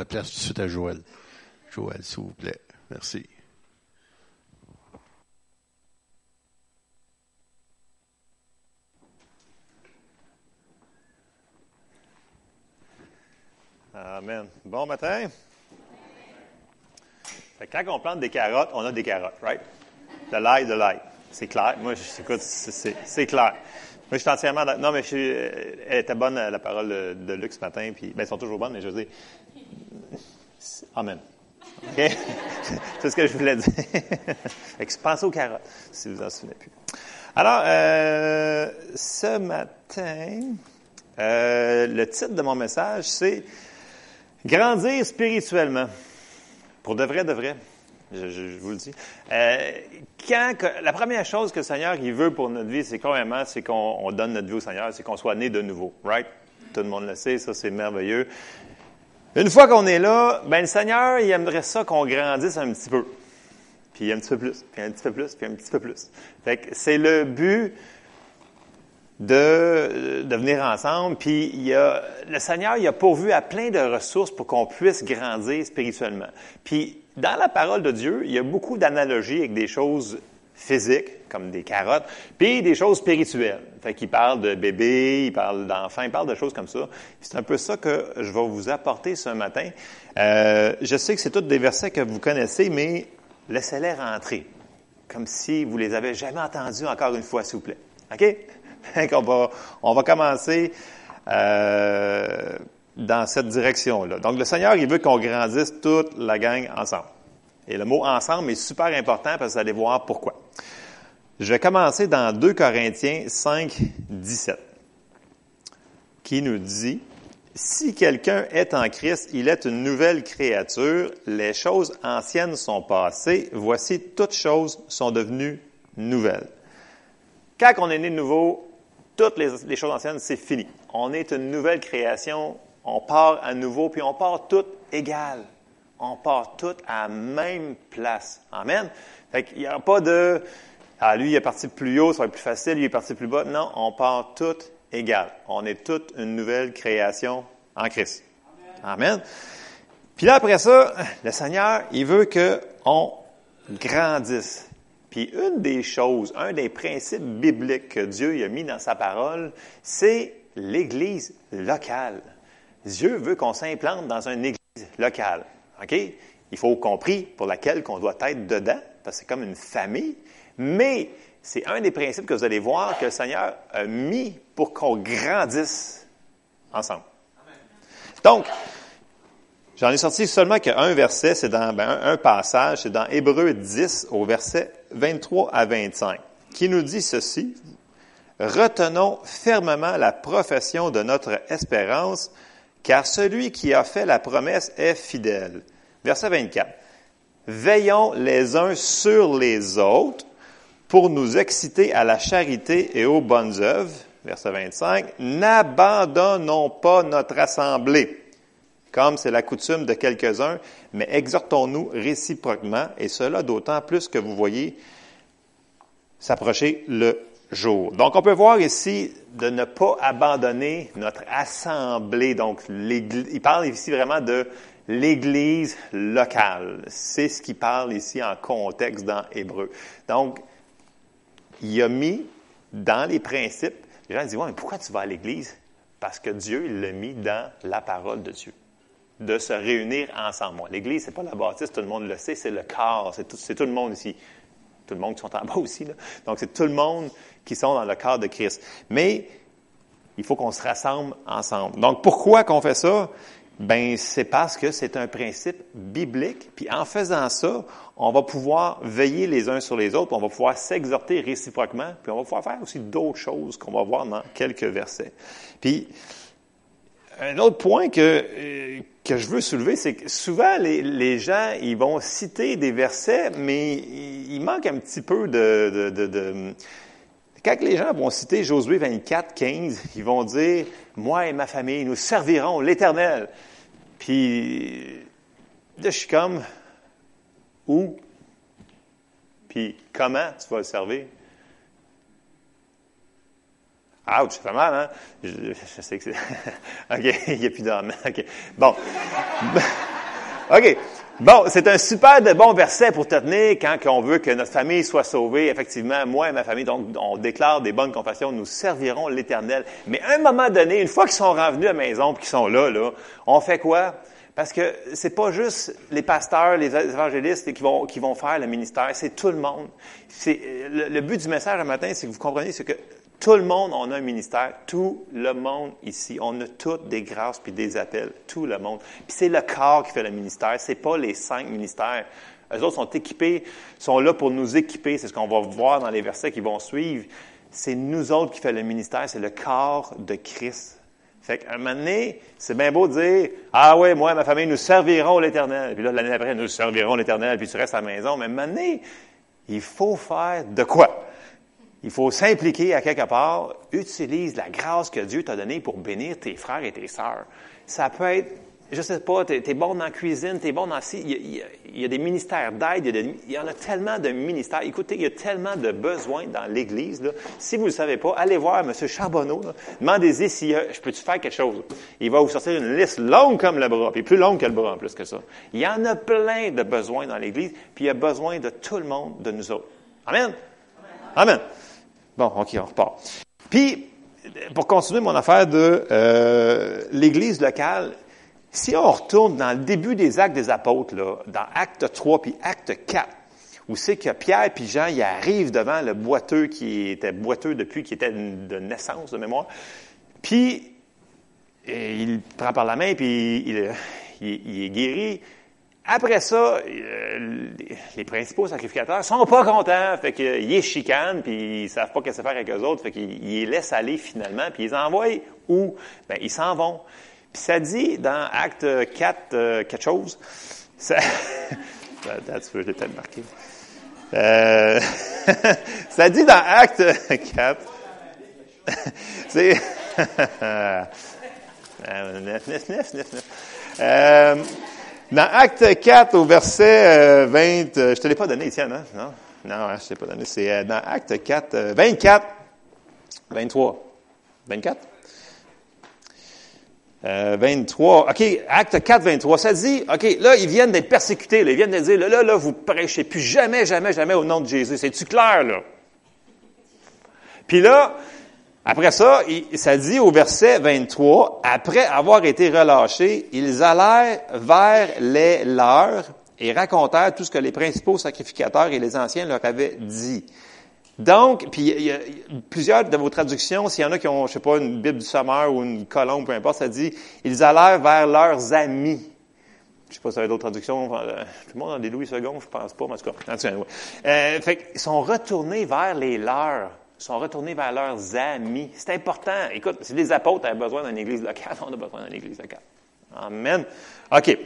la place tout de suite à Joël. Joël, s'il vous plaît. Merci. Amen. Bon matin. Quand on plante des carottes, on a des carottes, right? De l'ail, de l'ail. C'est clair. Moi, je- écoute, c'est- clair. Moi, je suis entièrement. Non, mais je euh, elle était bonne, la parole de, de Luc ce matin. Puis, ben, elles sont toujours bonnes, mais je veux dire. Amen. OK? c'est ce que je voulais dire. pensez aux carottes, si vous en souvenez plus. Alors, euh, ce matin, euh, le titre de mon message, c'est Grandir spirituellement. Pour de vrai, de vrai. Je, vous le dis. Euh, la première chose que le Seigneur il veut pour notre vie, c'est carrément, c'est qu'on on donne notre vie au Seigneur, c'est qu'on soit né de nouveau. Right? Tout le monde le sait, ça c'est merveilleux. Une fois qu'on est là, ben le Seigneur, il aimerait ça qu'on grandisse un petit peu. Puis un petit peu plus, puis un petit peu plus, puis un petit peu plus. Fait que c'est le but de, de venir ensemble. Puis il y a, le Seigneur, il a pourvu à plein de ressources pour qu'on puisse grandir spirituellement. Puis dans la parole de Dieu, il y a beaucoup d'analogies avec des choses physiques, comme des carottes, puis des choses spirituelles. Fait qu'il parle de bébés, il parle d'enfants, il parle de choses comme ça. C'est un peu ça que je vais vous apporter ce matin. Euh, je sais que c'est tous des versets que vous connaissez, mais laissez-les rentrer. Comme si vous les avez jamais entendus encore une fois, s'il vous plaît. OK? Qu'on va, on va commencer euh, dans cette direction-là. Donc, le Seigneur, il veut qu'on grandisse toute la gang ensemble. Et le mot ensemble est super important parce que vous allez voir pourquoi. Je vais commencer dans 2 Corinthiens 5, 17, qui nous dit, Si quelqu'un est en Christ, il est une nouvelle créature, les choses anciennes sont passées, voici toutes choses sont devenues nouvelles. Quand on est né de nouveau, toutes les, choses anciennes, c'est fini. On est une nouvelle création, on part à nouveau, puis on part toutes égales. On part toutes à la même place. Amen. Fait qu'il n'y a pas de Ah, lui, il est parti plus haut, ça va être plus facile, lui, il est parti plus bas. Non, on part toutes égales. On est toute une nouvelle création en Christ. Amen. Puis là, après ça, le Seigneur, il veut qu'on grandisse. Puis une des choses, un des principes bibliques que Dieu a mis dans sa parole, c'est l'Église locale. Dieu veut qu'on s'implante dans une Église locale. OK? Il faut compris pour laquelle qu'on doit être dedans, parce que c'est comme une famille. Mais c'est un des principes que vous allez voir que le Seigneur a mis pour qu'on grandisse ensemble. Donc, J'en ai sorti seulement qu'un verset, c'est dans ben, un, passage, c'est dans Hébreu 10 au verset 23 à 25, qui nous dit ceci. Retenons fermement la profession de notre espérance, car celui qui a fait la promesse est fidèle. Verset 24. Veillons les uns sur les autres pour nous exciter à la charité et aux bonnes œuvres. Verset 25. N'abandonnons pas notre assemblée comme c'est la coutume de quelques-uns, mais exhortons-nous réciproquement, et cela d'autant plus que vous voyez s'approcher le Donc, on peut voir ici de ne pas abandonner notre assemblée. Donc, il parle ici vraiment de l'Église locale. C'est ce qu'il parle ici en contexte dans Hébreu. Donc, il a mis dans les principes, les gens disent, ouais, mais pourquoi tu vas à l'Église? Parce que Dieu, l'a mis dans la parole de Dieu de se réunir ensemble. L'Église, c'est pas la bâtisse, tout le monde le sait, c'est le corps, c'est tout, le monde ici. Tout le monde qui sont en bas aussi. Donc, c'est tout le monde qui sont dans le corps de Christ. Mais il faut qu'on se rassemble ensemble. Donc, pourquoi qu'on fait ça? Ben, c'est parce que c'est un principe biblique. Puis en faisant ça, on va pouvoir veiller les uns sur les autres, puis on va pouvoir s'exhorter réciproquement, puis on va pouvoir faire aussi d'autres choses qu'on va voir dans quelques versets. Puis, un autre point que, euh, que je veux soulever, c'est que souvent, les, les, gens, ils vont citer des versets, mais il manque un petit peu de. Quand les gens vont citer Josué 24, 15, ils vont dire, moi et ma famille, nous servirons l'Éternel. Puis, je suis comme, où? Puis, comment tu vas le servir? Ouch, ça fait mal, hein? Je, je sais que c'est. OK, il n'y a plus d'âme. OK. Bon. OK. Bon, c'est un super bon verset pour te tenir quand on veut que notre famille soit sauvée. Effectivement, moi et ma famille, donc, on déclare des bonnes confessions, nous servirons l'Éternel. Mais à un moment donné, une fois qu'ils sont revenus à la maison, qu'ils sont là, là, on fait quoi? Parce que c'est pas juste les pasteurs, les évangélistes qui vont, faire le ministère, c'est tout le monde. C'est, le, but du message un matin, c'est que vous compreniez, c'est que tout le monde, on a un ministère. Tout le monde ici. On a toutes des grâces puis des appels. Tout le monde. Puis c'est le corps qui fait le ministère. C'est pas les cinq ministères. Eux autres sont équipés, sont là pour nous équiper. C'est ce qu'on va voir dans les versets qui vont suivre. C'est nous autres qui fait le ministère. C'est le corps de Christ. Fait qu'à un moment donné, c'est bien beau de dire, ah ouais, moi et ma famille, nous servirons l'Éternel. Puis là, l'année d'après, nous servirons l'Éternel, puis tu restes à la maison. Mais à un moment donné, il faut faire de quoi? Il faut s'impliquer à quelque part. Utilise la grâce que Dieu t'a donnée pour bénir tes frères et tes sœurs. Ça peut être, je sais pas, tu es, bon dans la cuisine, tu es bon dans... Il y, a, il y a des ministères d'aide, il, y en a tellement de ministères. Écoutez, il y a tellement de besoins dans l'Église. Si vous ne le savez pas, allez voir M. Charbonneau. Demandez-y si je peux-tu faire quelque chose. Il va vous sortir une liste longue comme le bras, puis plus longue que le bras en plus que ça. Il y en a plein de besoins dans l'Église, puis il y a besoin de tout le monde, de nous autres. Amen. Amen. Bon, OK, on repart. Puis, pour continuer mon affaire de euh, l'Église locale, si on retourne dans le début des actes des apôtres, là, dans Acte 3 puis Acte 4, où c'est que Pierre puis Jean, ils arrivent devant le boiteux qui était boiteux depuis, qui était de naissance de mémoire, puis il prend par la main, puis il est guéri, après ça, euh, les principaux sacrificateurs sont pas contents, fait qu'ils est chicane, puis ils savent pas qu'est-ce faire avec eux autres, fait qu'ils les laissent aller finalement, puis ils envoient où? Ben, ils s'en vont. Puis ça dit dans Acte 4 euh, quelque chose. Ça, Attends, tu peux, je peut-être marqué. Euh, ça dit dans Acte 4. C'est. 9, 9, 9, 9, 9. Dans Acte 4, au verset 20, euh, euh, je te l'ai pas donné, Étienne, hein? Non? Non, hein, je ne t'ai pas donné. C'est euh, dans Acte 4, 24, 23. 24? 23. OK, acte 4, 23. Ça dit, OK, là, ils viennent d'être persécutés. Ils viennent de dire, là, là, là, vous prêchez plus jamais, jamais, jamais au nom de Jésus. C'est-tu clair, là? Puis là, après ça, ça dit au verset 23, après avoir été relâchés, ils allèrent vers les leurs et racontèrent tout ce que les principaux sacrificateurs et les anciens leur avaient dit. Donc, puis il y a plusieurs de vos traductions, s'il y en a qui ont, je sais pas, une Bible du Sommeur ou une colombe, peu importe, ça dit, ils allèrent vers leurs amis. Je sais pas si y a d'autres traductions. Euh, tout le monde a des Louis II, je pense pas, mais en tout cas. Euh, fait ils sont retournés vers les leurs sont retournés vers leurs amis. C'est important. Écoute, si les apôtres avaient besoin d'une église locale, on a besoin d'une église locale. Amen. OK.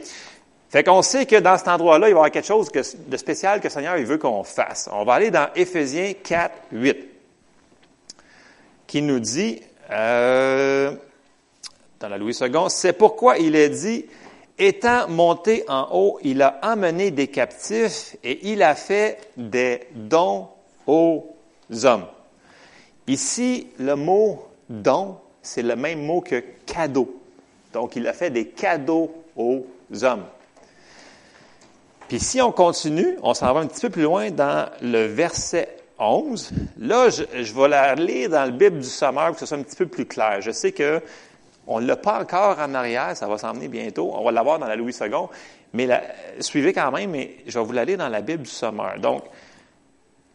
Fait qu'on sait que dans cet endroit-là, il va y avoir quelque chose de spécial que le Seigneur il veut qu'on fasse. On va aller dans Éphésiens 4, 8, qui nous dit, euh, dans la Louis II, c'est pourquoi il est dit, étant monté en haut, il a emmené des captifs et il a fait des dons aux hommes. Ici, le mot don, c'est le même mot que cadeau. Donc, il a fait des cadeaux aux hommes. Puis si on continue, on s'en va un petit peu plus loin dans le verset 11. Là, je, vais la dans le Bible du Sommeur pour que ce soit un petit peu plus clair. Je sais que on ne l'a pas encore en arrière, ça va s'emmener bientôt. On va l'avoir dans la Louis II. Mais suivez quand même, mais je vais vous la lire dans la Bible du Sommeur. Donc,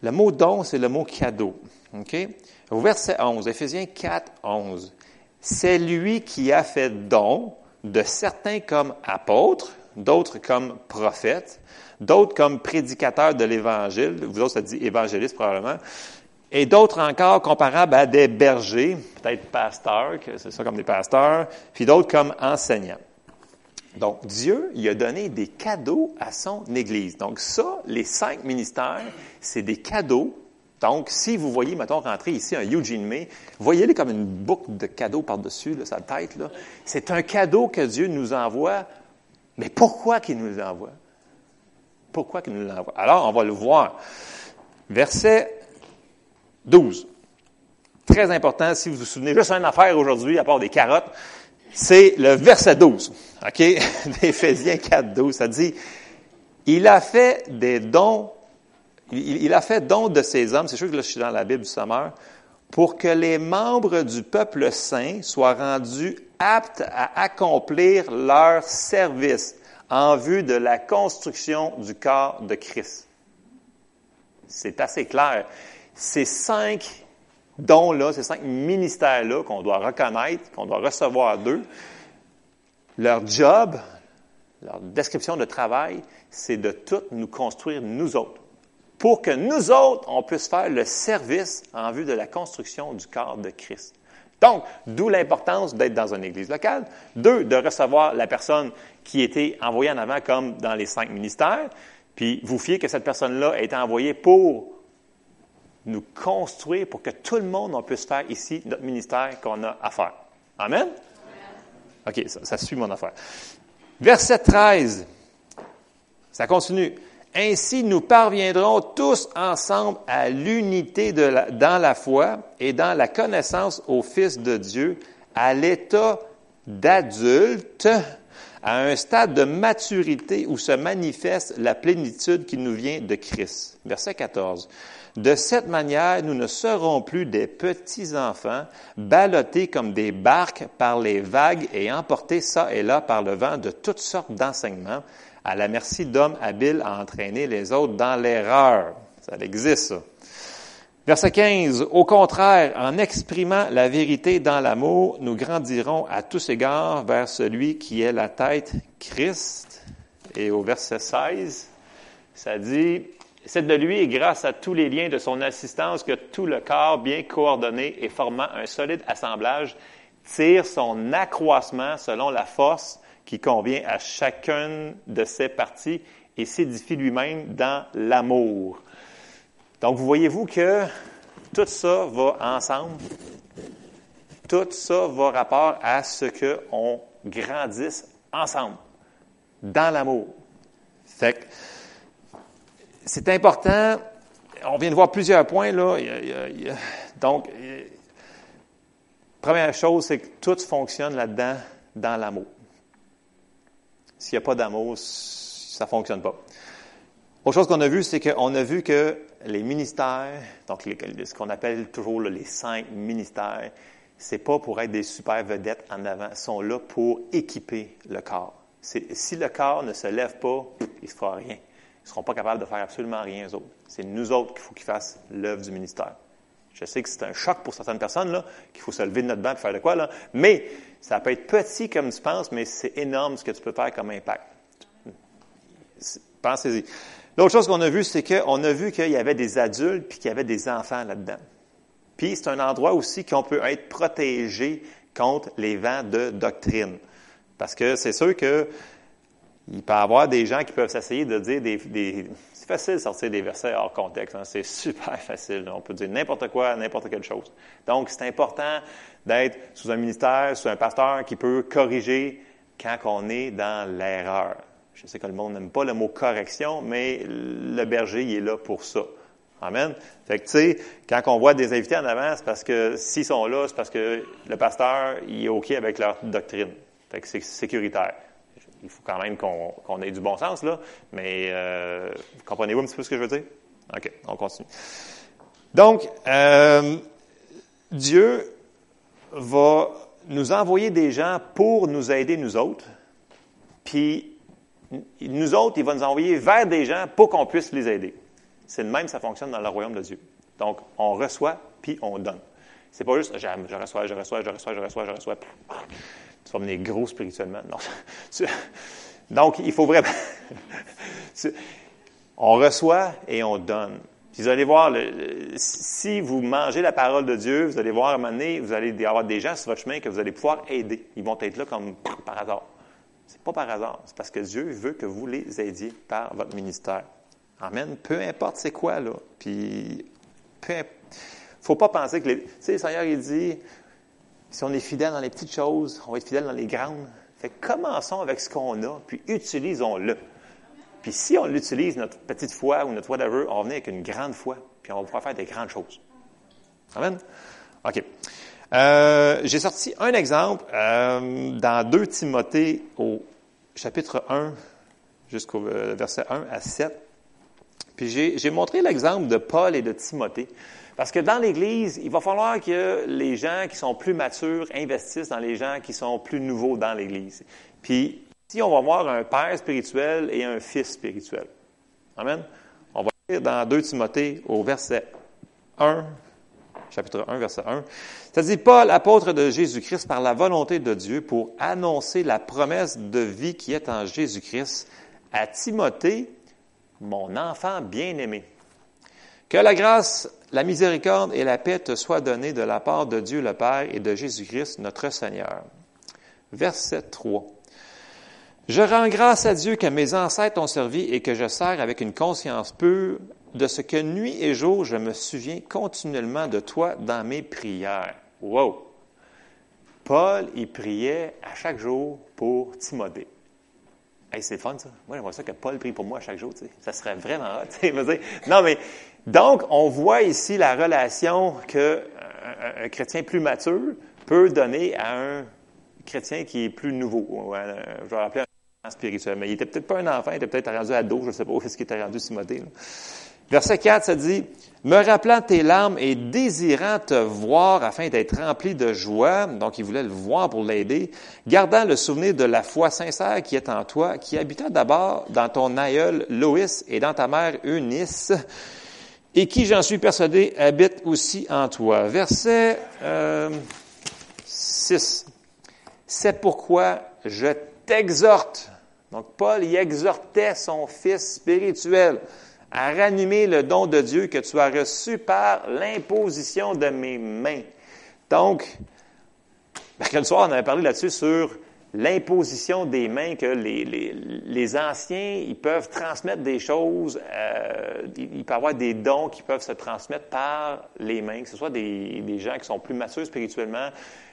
le mot don, c'est le mot cadeau. OK? Au verset 11, Éphésiens 4, 11. C'est lui qui a fait don de certains comme apôtres, d'autres comme prophètes, d'autres comme prédicateurs de l'Évangile, vous autres, ça dit évangélistes probablement, et d'autres encore comparables à des bergers, peut-être pasteurs, c'est ça comme des pasteurs, puis d'autres comme enseignants. Donc, Dieu, il a donné des cadeaux à son Église. Donc, ça, les cinq ministères, c'est des cadeaux donc, si vous voyez, mettons, rentrer ici un Eugene May, voyez-le comme une boucle de cadeaux par-dessus sa tête. Là. C'est un cadeau que Dieu nous envoie. Mais pourquoi qu'il nous l'envoie? Pourquoi qu'il nous l'envoie? Alors, on va le voir. Verset 12. Très important, si vous vous souvenez, juste une affaire aujourd'hui, à part des carottes. C'est le verset 12, OK? D'Éphésiens 4, 12. Ça dit, il a fait des dons, il, a fait don de ces hommes, c'est sûr que là, je suis dans la Bible du Sommeur, pour que les membres du peuple saint soient rendus aptes à accomplir leur service en vue de la construction du corps de Christ. C'est assez clair. Ces cinq dons-là, ces cinq ministères-là qu'on doit reconnaître, qu'on doit recevoir d'eux, leur job, leur description de travail, c'est de tout nous construire nous autres pour que nous autres, on puisse faire le service en vue de la construction du corps de Christ. Donc, d'où l'importance d'être dans une église locale. Deux, de recevoir la personne qui était envoyée en avant comme dans les cinq ministères. Puis, vous fiez que cette personne-là a été envoyée pour nous construire, pour que tout le monde on puisse faire ici notre ministère qu'on a à faire. Amen? OK, ça, ça suit mon affaire. Verset 13. Ça continue. Ainsi, nous parviendrons tous ensemble à l'unité dans la foi et dans la connaissance au Fils de Dieu, à l'état d'adulte, à un stade de maturité où se manifeste la plénitude qui nous vient de Christ. Verset 14. De cette manière, nous ne serons plus des petits enfants, ballottés comme des barques par les vagues et emportés ça et là par le vent de toutes sortes d'enseignements, à la merci d'hommes habiles à entraîner les autres dans l'erreur. Ça existe, ça. Verset 15. Au contraire, en exprimant la vérité dans l'amour, nous grandirons à tous égards vers celui qui est la tête, Christ. Et au verset 16, ça dit, c'est de lui et grâce à tous les liens de son assistance que tout le corps bien coordonné et formant un solide assemblage tire son accroissement selon la force qui convient à chacune de ses parties et s'édifie lui-même dans l'amour. Donc, vous voyez-vous que tout ça va ensemble. Tout ça va rapport à ce qu'on grandisse ensemble, dans l'amour. Fait que c'est important. On vient de voir plusieurs points, là. donc, première chose, c'est que tout fonctionne là-dedans, dans l'amour. S'il n'y a pas d'amour, ça ne fonctionne pas. Autre chose qu'on a vu, c'est qu'on a vu que les ministères, donc ce qu'on appelle toujours les cinq ministères, c'est pas pour être des super vedettes en avant, sont là pour équiper le corps. Si le corps ne se lève pas, il ne se fera rien. Ne seront pas capables de faire absolument rien aux autres. C'est nous autres qu'il faut qu'ils fassent l'œuvre du ministère. Je sais que c'est un choc pour certaines personnes, là, qu'il faut se lever de notre banc et faire de quoi, là. Mais ça peut être petit comme tu penses, mais c'est énorme ce que tu peux faire comme impact. Pensez-y. L'autre chose qu'on a vu, c'est qu'on a vu qu'il y avait des adultes puis qu'il y avait des enfants là-dedans. Puis c'est un endroit aussi qu'on peut être protégé contre les vents de doctrine. Parce que c'est sûr que il peut y avoir des gens qui peuvent s'essayer de dire des, facile de sortir des versets hors contexte. Hein. C'est super facile. On peut dire n'importe quoi, n'importe quelle chose. Donc, c'est important d'être sous un ministère, sous un pasteur qui peut corriger quand on est dans l'erreur. Je sais que le monde n'aime pas le mot correction, mais le berger, il est là pour ça. Amen. Fait que, tu sais, quand on voit des invités en avant, c'est parce que s'ils sont là, c'est parce que le pasteur, il est OK avec leur doctrine. Fait que c'est sécuritaire il faut quand même qu'on ait du bon sens, là. Mais euh, comprenez-vous un petit peu ce que je veux dire? OK, on continue. Donc, euh, Dieu va nous envoyer des gens pour nous aider, nous autres. Puis, nous autres, il va nous envoyer vers des gens pour qu'on puisse les aider. C'est le même, ça fonctionne dans le royaume de Dieu. Donc, on reçoit, puis on donne. C'est pas juste, je reçois, je reçois, je reçois, je reçois, je reçois tu vas devenir gros spirituellement. Donc, il faut vraiment. on reçoit et on donne. vous allez voir, si vous mangez la parole de Dieu, vous allez voir à un moment donné, vous allez avoir des gens sur votre chemin que vous allez pouvoir aider. Ils vont être là comme par hasard. C'est pas par hasard, c'est parce que Dieu veut que vous les aidiez par votre ministère. Amen. Peu importe c'est quoi, là. Puis, peu faut pas penser que les. Tu sais, le Seigneur, il dit si on est fidèle dans les petites choses, on va être fidèle dans les grandes. Fait commençons avec ce qu'on a, puis utilisons-le. Puis si on l'utilise, notre petite foi ou notre whatever, on va venir avec une grande foi, puis on va pouvoir faire des grandes choses. Amen? OK. Euh, J'ai sorti un exemple euh, dans 2 Timothée au chapitre 1 jusqu'au euh, verset 1 à 7. Puis j'ai montré l'exemple de Paul et de Timothée. Parce que dans l'Église, il va falloir que les gens qui sont plus matures investissent dans les gens qui sont plus nouveaux dans l'Église. Puis, ici, on va voir un père spirituel et un fils spirituel. Amen. On va lire dans 2 Timothée au verset 1, chapitre 1, verset 1. Ça dit, Paul, apôtre de Jésus-Christ, par la volonté de Dieu, pour annoncer la promesse de vie qui est en Jésus-Christ, à Timothée, mon enfant bien-aimé. Que la grâce, la miséricorde et la paix te soient données de la part de Dieu le Père et de Jésus-Christ notre Seigneur. Verset 3. Je rends grâce à Dieu que mes ancêtres ont servi et que je sers avec une conscience pure de ce que nuit et jour je me souviens continuellement de toi dans mes prières. Wow! Paul, il priait à chaque jour pour Timothée. Hey, c'est fun, ça. Moi, j'aimerais ça que Paul prie pour moi chaque jour. Ça serait vraiment hot. non, mais donc, on voit ici la relation que un, chrétien plus mature peut donner à un chrétien qui est plus nouveau. je vais rappeler un spirituel. Mais il était peut-être pas un enfant, il était peut-être rendu ado, je ne sais pas où est-ce qu'il était rendu Timothée. Verset 4, ça dit, Me rappelant tes larmes et désirant te voir afin d'être rempli de joie, donc il voulait le voir pour l'aider, gardant le souvenir de la foi sincère qui est en toi, qui habita d'abord dans ton aïeul Loïs et dans ta mère Eunice, et qui, j'en suis persuadé, habite aussi en toi. Verset euh, 6. C'est pourquoi je t'exhorte. Donc Paul y exhortait son fils spirituel à ranimer le don de Dieu que tu as reçu par l'imposition de mes mains. Donc, mercredi soir, on avait parlé là-dessus sur l'imposition des mains que les, les, les, anciens, ils peuvent transmettre des choses, euh, il avoir des dons qui peuvent se transmettre par les mains, que ce soit des, des gens qui sont plus matures spirituellement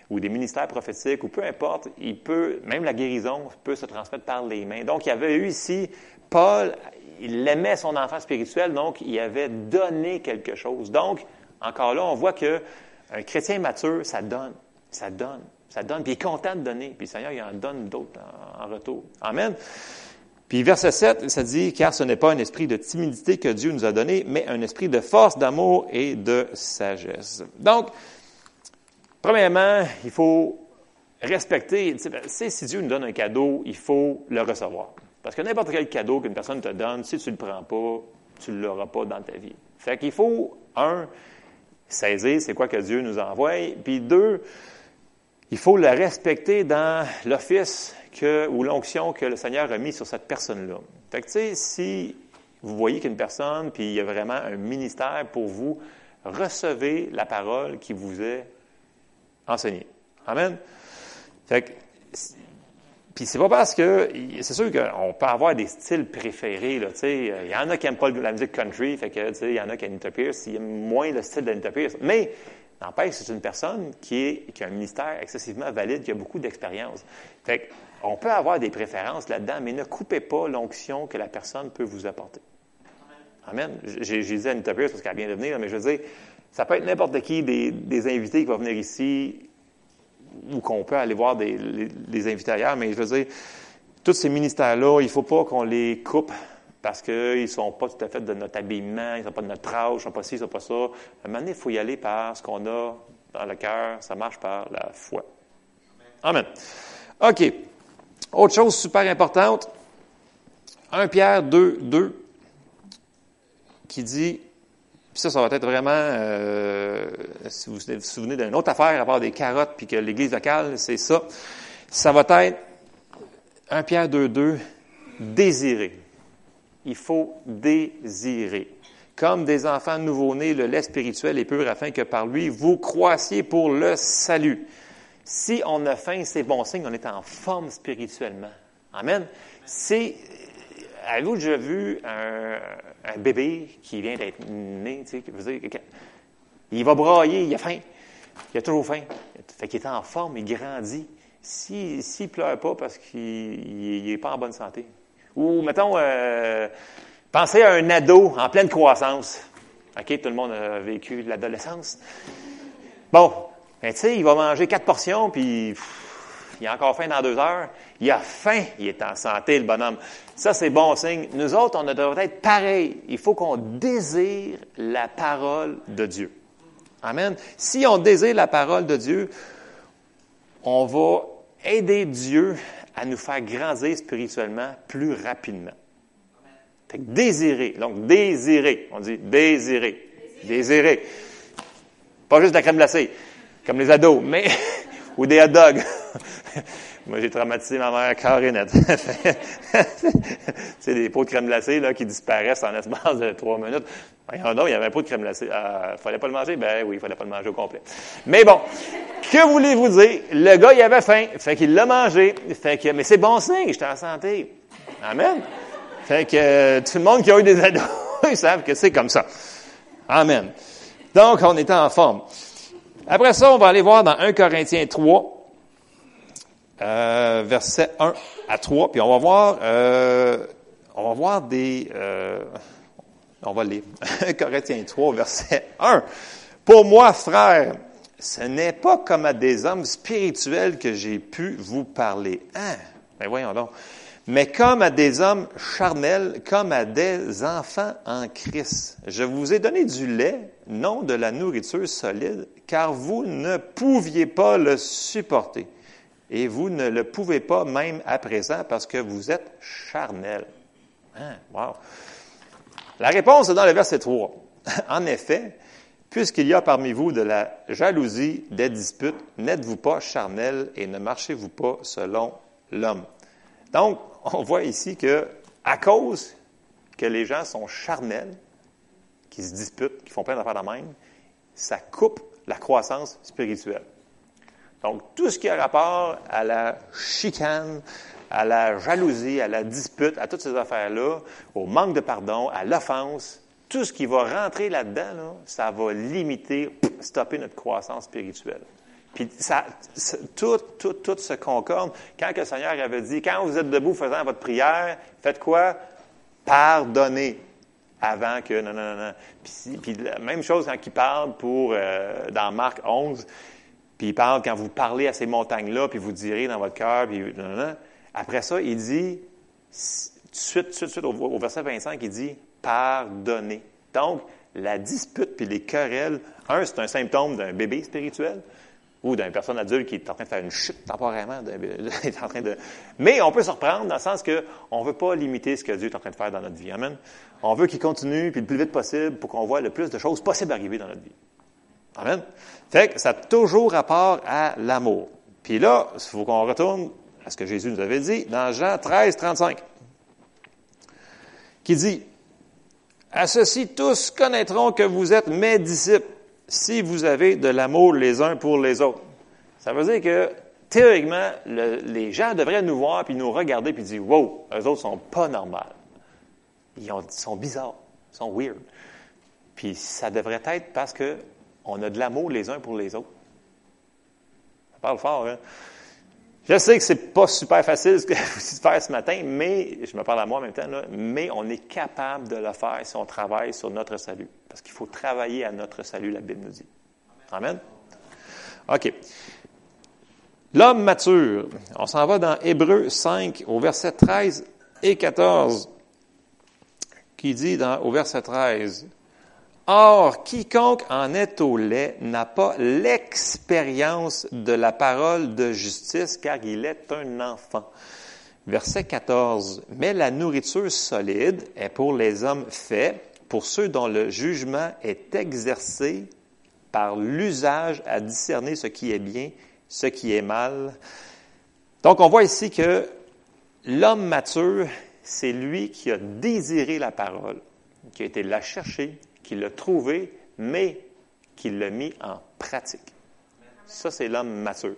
ou des ministères prophétiques, ou peu importe, il peut, même la guérison peut se transmettre par les mains. Donc, il y avait eu ici, Paul il aimait son enfant spirituel, donc il avait donné quelque chose. Donc, encore là, on voit que un chrétien mature, ça donne, ça donne, ça donne, puis il est content de donner, puis le Seigneur, il en donne d'autres en, retour. Amen. Puis verset 7, ça dit, car ce n'est pas un esprit de timidité que Dieu nous a donné, mais un esprit de force, d'amour et de sagesse. Donc, premièrement, il faut respecter, si Dieu nous donne un cadeau, il faut le recevoir. Parce que n'importe quel cadeau qu'une personne te donne, si tu ne le prends pas, tu ne l'auras pas dans ta vie. Fait qu'il faut, un, saisir c'est quoi que Dieu nous envoie, puis deux, il faut le respecter dans l'office ou l'onction que le Seigneur a mis sur cette personne-là. Fait que, tu sais, si vous voyez qu'une personne, puis il y a vraiment un ministère pour vous, recevez la parole qui vous est enseignée. Amen. Fait que, puis c'est pas parce que, c'est sûr qu'on peut avoir des styles préférés, tu sais. Il y en a qui n'aiment pas la musique country, fait que, tu sais, il y en a qui aiment Pierce, ils aiment moins le style d'Anita Pierce. Mais, n'empêche, c'est une personne qui, a un ministère excessivement valide, qui a beaucoup d'expérience. Fait on peut avoir des préférences là-dedans, mais ne coupez pas l'onction que la personne peut vous apporter. Amen. J'ai dit Anita Pierce parce qu'elle vient de venir, mais je veux dire, ça peut être n'importe qui des, des invités qui vont venir ici, ou qu'on peut aller voir des, les, invités ailleurs, mais je veux dire, tous ces ministères-là, il ne faut pas qu'on les coupe parce qu'ils ne sont pas tout à fait de notre habillement, ils ne sont pas de notre âge, ils ne sont pas ci, ils ne sont pas ça. À un moment donné, il faut y aller par ce qu'on a dans le cœur. Ça marche par la foi. Amen. OK. Autre chose super importante. 1 Pierre 2, 2, qui dit puis ça, ça va être vraiment, euh, si vous vous souvenez d'une autre affaire à part des carottes puis que l'Église locale, c'est ça. Ça va être 1 Pierre 2, 2, désirer. Il faut désirer. Comme des enfants nouveau-nés, le lait spirituel est pur afin que par lui, vous croissiez pour le salut. Si on a faim, c'est bon signe, on est en forme spirituellement. Amen. C'est, avez-vous déjà vu un, bébé qui vient d'être né, tu sais, il va brailler, il a faim. Il a toujours faim. Fait qu'il est en forme, il grandit. S'il ne pleure pas parce qu'il n'est pas en bonne santé. Ou, mettons, euh, pensez à un ado en pleine croissance. OK, tout le monde a vécu l'adolescence. Bon, Mais tu sais, il va manger quatre portions, puis il a encore faim dans deux heures. Il a faim, il est en santé, le bonhomme. Ça, c'est bon signe. Nous autres, on devrait être pareil. Il faut qu'on désire la parole de Dieu. Amen. Si on désire la parole de Dieu, on va aider Dieu à nous faire grandir spirituellement plus rapidement. Fait que désirer. Donc, désirer. On dit désirer. Désirer. Pas juste de la crème glacée, comme les ados, mais, ou des hot dogs. Moi, j'ai traumatisé ma mère carinette. c'est des pots de crème glacée là, qui disparaissent en espace de trois minutes. Voyons donc, il y avait un pot de crème glacée. Euh, fallait pas le manger? Ben oui, il fallait pas le manger au complet. Mais bon, que voulez-vous dire? Le gars, il avait faim. Fait qu'il l'a mangé. Fait que, mais c'est bon signe, j'étais en santé. Amen. Fait que euh, tout le monde qui a eu des ados, ils savent que c'est comme ça. Amen. Donc, on était en forme. Après ça, on va aller voir dans 1 Corinthiens 3, euh, verset 1 à 3, puis on va voir, euh, on va voir des, euh, on va lire. 1 Corinthiens 3, verset 1. Pour moi, frère, ce n'est pas comme à des hommes spirituels que j'ai pu vous parler. Hein? Ben voyons donc. Mais comme à des hommes charnels, comme à des enfants en Christ. Je vous ai donné du lait, non de la nourriture solide, car vous ne pouviez pas le supporter. Et vous ne le pouvez pas même à présent parce que vous êtes charnel. Hein? La réponse est dans le verset 3. En effet, puisqu'il y a parmi vous de la jalousie, des disputes, n'êtes-vous pas charnel et ne marchez-vous pas selon l'homme? Donc, on voit ici que, à cause que les gens sont charnels, qui se disputent, qui font plein d'affaires de même, ça coupe la croissance spirituelle. Donc, tout ce qui a rapport à la chicane, à la jalousie, à la dispute, à toutes ces affaires-là, au manque de pardon, à l'offense, tout ce qui va rentrer là-dedans, ça va limiter, stopper notre croissance spirituelle. Puis ça, tout, tout, tout se concorde. Quand le Seigneur avait dit, quand vous êtes debout faisant votre prière, faites quoi? Pardonnez avant que non, non, non, non. Puis, même chose quand il parle pour euh, dans Marc 11, puis il parle quand vous parlez à ces montagnes-là, puis vous direz dans votre cœur, puis. Après ça, il dit, tout de suite, de suite, au, verset 25, il dit pardonnez. Donc, la dispute puis les querelles, un, c'est un symptôme d'un bébé spirituel ou d'une personne adulte qui est en train de faire une chute temporairement. est en train de... Mais on peut se reprendre dans le sens qu'on ne veut pas limiter ce que Dieu est en train de faire dans notre vie. Amen. On veut qu'il continue, puis le plus vite possible, pour qu'on voit le plus de choses possibles arriver dans notre vie. Amen. Ça a toujours rapport à l'amour. Puis là, il faut qu'on retourne à ce que Jésus nous avait dit dans Jean 13, 35, qui dit, À ceci tous connaîtront que vous êtes mes disciples si vous avez de l'amour les uns pour les autres. Ça veut dire que, théoriquement, les gens devraient nous voir puis nous regarder puis dire, wow, eux autres sont pas normaux. Ils, sont bizarres, ils sont weird. Puis ça devrait être parce que on a de l'amour les uns pour les autres. Ça parle fort, hein? Je sais que c'est pas super facile ce que vous faire ce matin, mais je me parle à moi en même temps, mais on est capable de le faire si on travaille sur notre salut. Parce qu'il faut travailler à notre salut, la Bible nous dit. Amen? OK. L'homme mature. On s'en va dans Hébreu 5 au verset 13 et 14 qui dit dans, au verset 13, Or, quiconque en est au lait n'a pas l'expérience de la parole de justice, car il est un enfant. Verset 14. Mais la nourriture solide est pour les hommes faits, pour ceux dont le jugement est exercé par l'usage à discerner ce qui est bien, ce qui est mal. Donc, on voit ici que l'homme mature, c'est lui qui a désiré la parole, qui a été la chercher, qu'il l'a trouvé, mais qu'il l'a mis en pratique. Ça, c'est l'homme mature.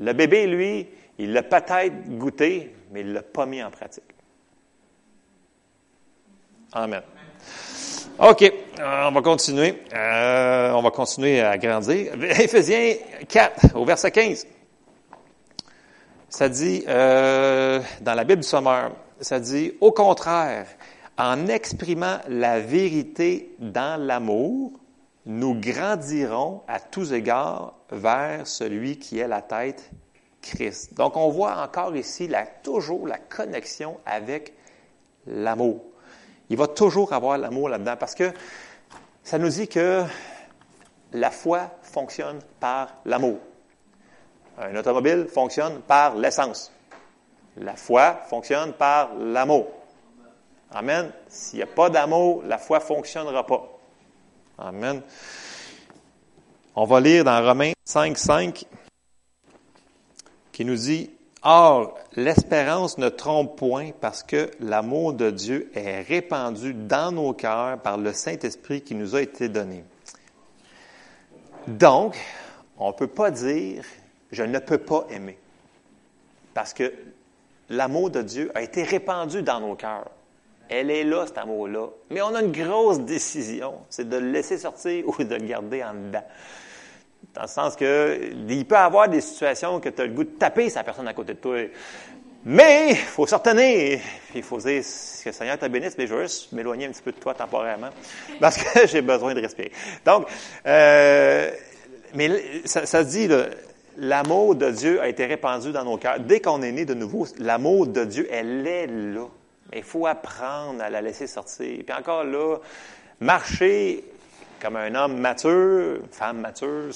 Le bébé, lui, il l'a peut-être goûté, mais il ne l'a pas mis en pratique. Amen. OK, on va continuer. Euh, on va continuer à grandir. Éphésiens 4, au verset 15. Ça dit, euh, dans la Bible du Sommeur, ça dit, au contraire, en exprimant la vérité dans l'amour, nous grandirons à tous égards vers celui qui est la tête, Christ. Donc, on voit encore ici la, toujours la connexion avec l'amour. Il va toujours avoir l'amour là-dedans parce que ça nous dit que la foi fonctionne par l'amour. Un automobile fonctionne par l'essence. La foi fonctionne par l'amour. Amen. S'il n'y a pas d'amour, la foi ne fonctionnera pas. Amen. On va lire dans Romains 5, 5, qui nous dit, Or, l'espérance ne trompe point parce que l'amour de Dieu est répandu dans nos cœurs par le Saint-Esprit qui nous a été donné. Donc, on ne peut pas dire je ne peux pas aimer. Parce que l'amour de Dieu a été répandu dans nos cœurs. Elle est là, cet amour-là. Mais on a une grosse décision, c'est de le laisser sortir ou de le garder en dedans. Dans le sens que il peut y avoir des situations que tu as le goût de taper sa personne à côté de toi. Mais il faut s'en retenir. Il faut dire que Seigneur te bénisse, mais je veux juste m'éloigner un petit peu de toi temporairement parce que j'ai besoin de respirer. Donc, euh, mais ça, ça se dit, l'amour de Dieu a été répandu dans nos cœurs. Dès qu'on est né de nouveau, l'amour de Dieu, elle est là. Il faut apprendre à la laisser sortir. Puis encore là, marcher comme un homme mature, une femme mature,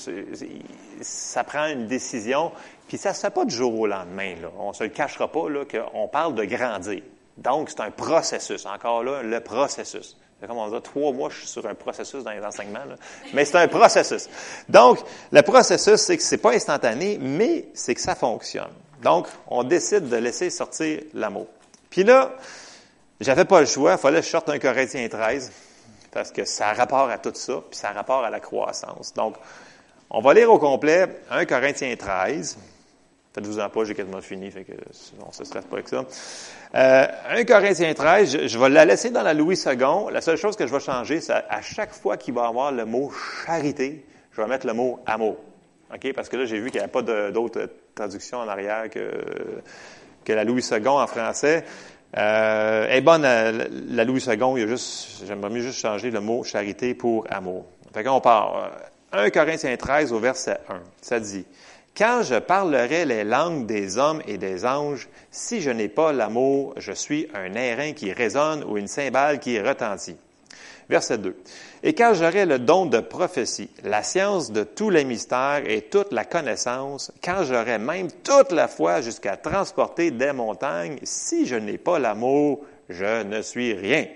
ça prend une décision. Puis ça ne se fait pas du jour au lendemain. Là. On ne se le cachera pas là, qu'on parle de grandir. Donc, c'est un processus. Encore là, le processus. Comme on dit, trois mois, je suis sur un processus dans les enseignements. Là. Mais c'est un processus. Donc, le processus, c'est que c'est pas instantané, mais c'est que ça fonctionne. Donc, on décide de laisser sortir l'amour. Puis là, j'avais pas le choix, il fallait que je sorte un Corinthien 13, parce que ça a rapport à tout ça, puis ça a rapport à la croissance. Donc, on va lire au complet 1 Corinthiens 13. Faites-vous-en pas, j'ai quasiment fini, fait que on se stresse pas avec ça. Euh, 1 Corinthiens 13, je, vais la laisser dans la Louis II. La seule chose que je vais changer, c'est à chaque fois qu'il va y avoir le mot charité, je vais mettre le mot amour. OK? Parce que là, j'ai vu qu'il n'y avait pas d'autres traductions en arrière que, que la Louis II en français. Euh, est bonne la, Louis II, il y juste, j'aimerais mieux juste changer le mot charité pour amour. Fait qu'on part. 1 Corinthiens 13 au verset 1. Ça dit, Quand je parlerai les langues des hommes et des anges, si je n'ai pas l'amour, je suis un airain qui résonne ou une cymbale qui retentit. Verset 2. Et quand j'aurai le don de prophétie, la science de tous les mystères et toute la connaissance, quand j'aurai même toute la foi jusqu'à transporter des montagnes, si je n'ai pas l'amour, je ne suis rien.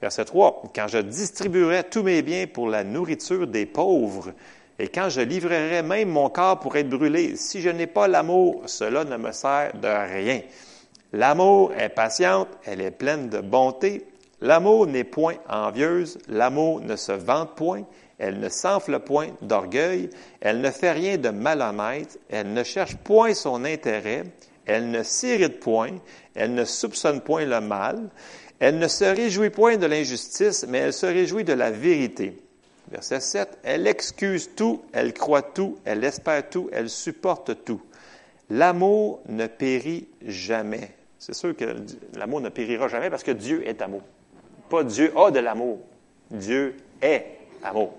Verset 3. Quand je distribuerai tous mes biens pour la nourriture des pauvres, et quand je livrerai même mon corps pour être brûlé, si je n'ai pas l'amour, cela ne me sert de rien. L'amour est patiente, elle est pleine de bonté, L'amour n'est point envieuse, l'amour ne se vante point, elle ne s'enfle point d'orgueil, elle ne fait rien de malhonnête, elle ne cherche point son intérêt, elle ne s'irrite point, elle ne soupçonne point le mal, elle ne se réjouit point de l'injustice, mais elle se réjouit de la vérité. Verset 7, elle excuse tout, elle croit tout, elle espère tout, elle supporte tout. L'amour ne périt jamais. C'est sûr que l'amour ne périra jamais parce que Dieu est amour pas Dieu a de l'amour. Dieu est amour.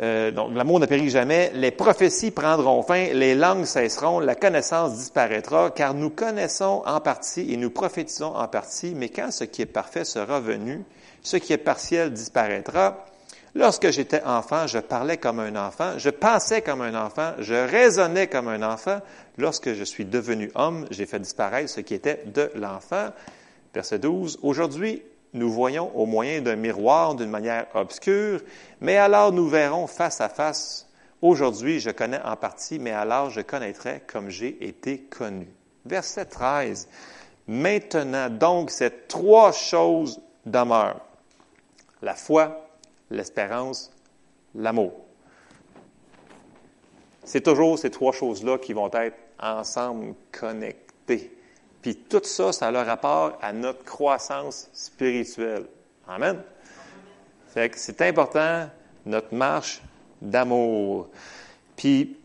Euh, donc, l'amour ne périt jamais. Les prophéties prendront fin, les langues cesseront, la connaissance disparaîtra, car nous connaissons en partie et nous prophétisons en partie, mais quand ce qui est parfait sera venu, ce qui est partiel disparaîtra. Lorsque j'étais enfant, je parlais comme un enfant, je pensais comme un enfant, je raisonnais comme un enfant. Lorsque je suis devenu homme, j'ai fait disparaître ce qui était de l'enfant. Verset 12. Aujourd'hui, nous voyons au moyen d'un miroir d'une manière obscure, mais alors nous verrons face à face. Aujourd'hui, je connais en partie, mais alors je connaîtrai comme j'ai été connu. Verset 13. Maintenant, donc, ces trois choses demeurent. La foi, l'espérance, l'amour. C'est toujours ces trois choses-là qui vont être ensemble connectées. Puis tout ça, ça a le rapport à notre croissance spirituelle. Amen. c'est important, notre marche d'amour. Puis,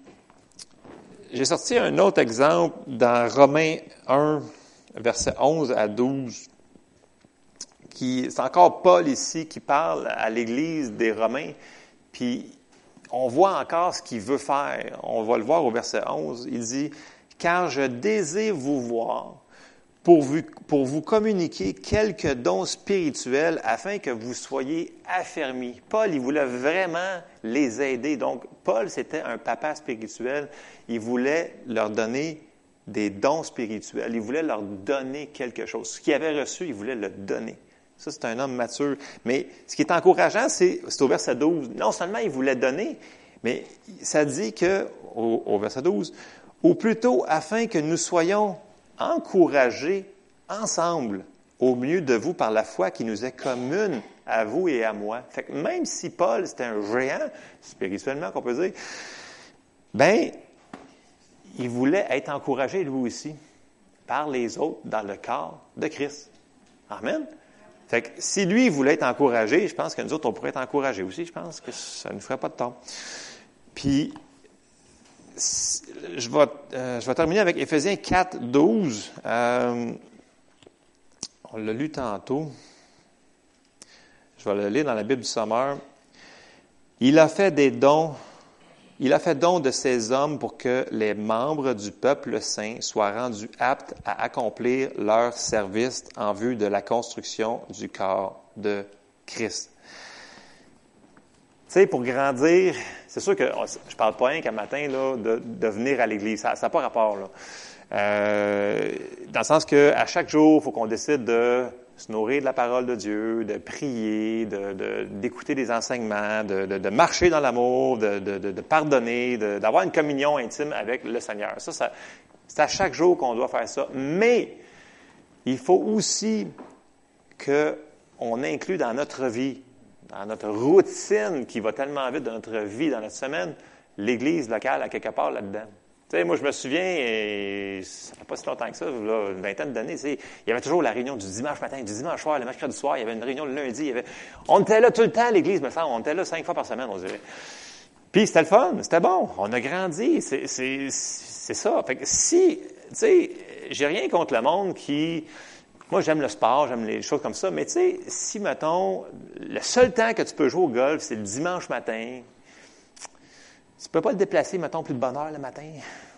j'ai sorti un autre exemple dans Romains 1, versets 11 à 12. qui, c'est encore Paul ici qui parle à l'Église des Romains, puis on voit encore ce qu'il veut faire. On va le voir au verset 11. Il dit, Car je désire vous voir pour vous, pour vous communiquer quelques dons spirituels afin que vous soyez affermis. Paul, il voulait vraiment les aider. Donc, Paul, c'était un papa spirituel. Il voulait leur donner des dons spirituels. Il voulait leur donner quelque chose. Ce qu'il avait reçu, il voulait le donner. Ça, c'est un homme mature. Mais ce qui est encourageant, c'est, au verset 12. Non seulement il voulait donner, mais ça dit que, au verset 12, ou plutôt afin que nous soyons encouragés ensemble au milieu de vous par la foi qui nous est commune à vous et à moi. Fait que même si Paul, c'était un géant, spirituellement qu'on peut dire, ben, il voulait être encouragé lui aussi par les autres dans le corps de Christ. Amen. Fait que si lui voulait être encouragé, je pense que nous autres, on pourrait être encouragés aussi. Je pense que ça ne nous ferait pas de temps. Puis, je vais, euh, je vais terminer avec Éphésiens 4, 12. Euh, on l'a lu tantôt. Je vais le lire dans la Bible du Sommeur. Il a fait des dons. Il a fait don de ces hommes pour que les membres du peuple saint soient rendus aptes à accomplir leur service en vue de la construction du corps de Christ. Sais, pour grandir, c'est sûr que oh, je parle pas rien qu'un matin là, de, de venir à l'Église. Ça n'a pas rapport. Là. Euh, dans le sens que à chaque jour, il faut qu'on décide de se nourrir de la parole de Dieu, de prier, d'écouter de, des enseignements, de, marcher dans l'amour, de, pardonner, d'avoir une communion intime avec le Seigneur. Ça, c'est à chaque jour qu'on doit faire ça. Mais il faut aussi qu'on inclue dans notre vie dans notre routine qui va tellement vite dans notre vie, dans notre semaine, l'Église locale à quelque part là-dedans. Tu sais, moi, je me souviens, et ça fait pas si longtemps que ça, une vingtaine d'années, il y avait toujours la réunion du dimanche matin, du dimanche soir, le mercredi soir, il y avait une réunion le lundi, il y avait... on était là tout le temps à l'Église, me semble, on était là cinq fois par semaine, on dirait. Puis c'était le fun, c'était bon, on a grandi, c'est ça. Fait que si, tu sais, j'ai rien contre le monde qui moi, j'aime le sport, j'aime les choses comme ça, mais tu sais, si, mettons, le seul temps que tu peux jouer au golf, c'est le dimanche matin, tu peux pas le déplacer, mettons, plus de bonne heure le matin,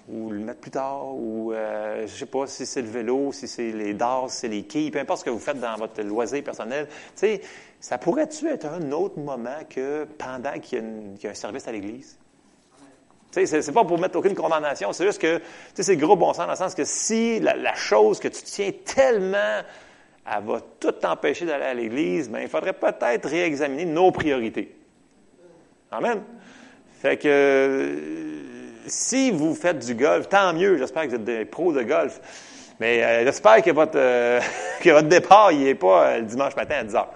ou le mettre plus tard, ou euh, je sais pas si c'est le vélo, si c'est les dards, si c'est les quilles, peu importe ce que vous faites dans votre loisir personnel. Tu sais, ça pourrait-tu être un autre moment que pendant qu'il y, a un service à l'Église? Sais, c'est pas pour mettre aucune condamnation, c'est juste que, tu sais, c'est gros bon sens dans le sens que si la, chose que tu tiens tellement, elle va tout t'empêcher d'aller à l'Église, bien, il faudrait peut-être réexaminer nos priorités. Amen. Fait que, si vous faites du golf, tant mieux, j'espère que vous êtes des pros de golf. Mais euh, j'espère que votre, euh, que votre départ, il n'est pas euh, le dimanche matin à 10 heures.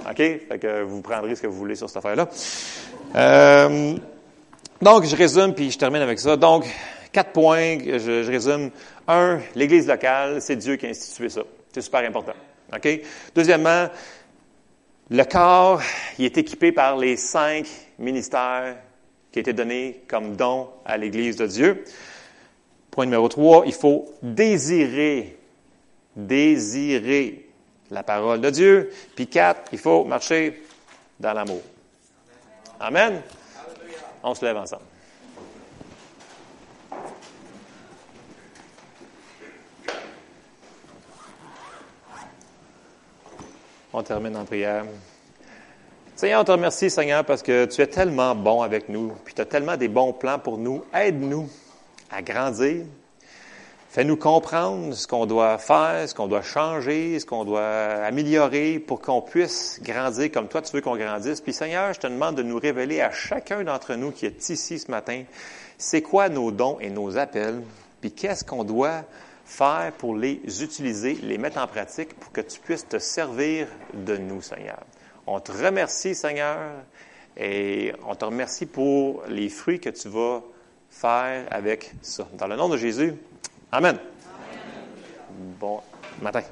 OK? Fait que vous prendrez ce que vous voulez sur cette affaire-là. Donc, je résume, puis je termine avec ça. Donc, quatre points, je, je résume. Un, l'Église locale, c'est Dieu qui a institué ça. C'est super important. OK? Deuxièmement, le corps, il est équipé par les cinq ministères qui été donnés comme don à l'Église de Dieu. Point numéro trois, il faut désirer, désirer la parole de Dieu. Puis quatre, il faut marcher dans l'amour. Amen. On se lève ensemble. On termine en prière. Seigneur, on te remercie, Seigneur, parce que tu es tellement bon avec nous, puis tu as tellement des bons plans pour nous. Aide-nous à grandir, Fais-nous comprendre ce qu'on doit faire, ce qu'on doit changer, ce qu'on doit améliorer pour qu'on puisse grandir comme toi tu veux qu'on grandisse. Puis Seigneur, je te demande de nous révéler à chacun d'entre nous qui est ici ce matin, c'est quoi nos dons et nos appels, puis qu'est-ce qu'on doit faire pour les utiliser, les mettre en pratique pour que tu puisses te servir de nous, Seigneur. On te remercie, Seigneur, et on te remercie pour les fruits que tu vas faire avec ça. Dans le nom de Jésus, Amen. Bon matin.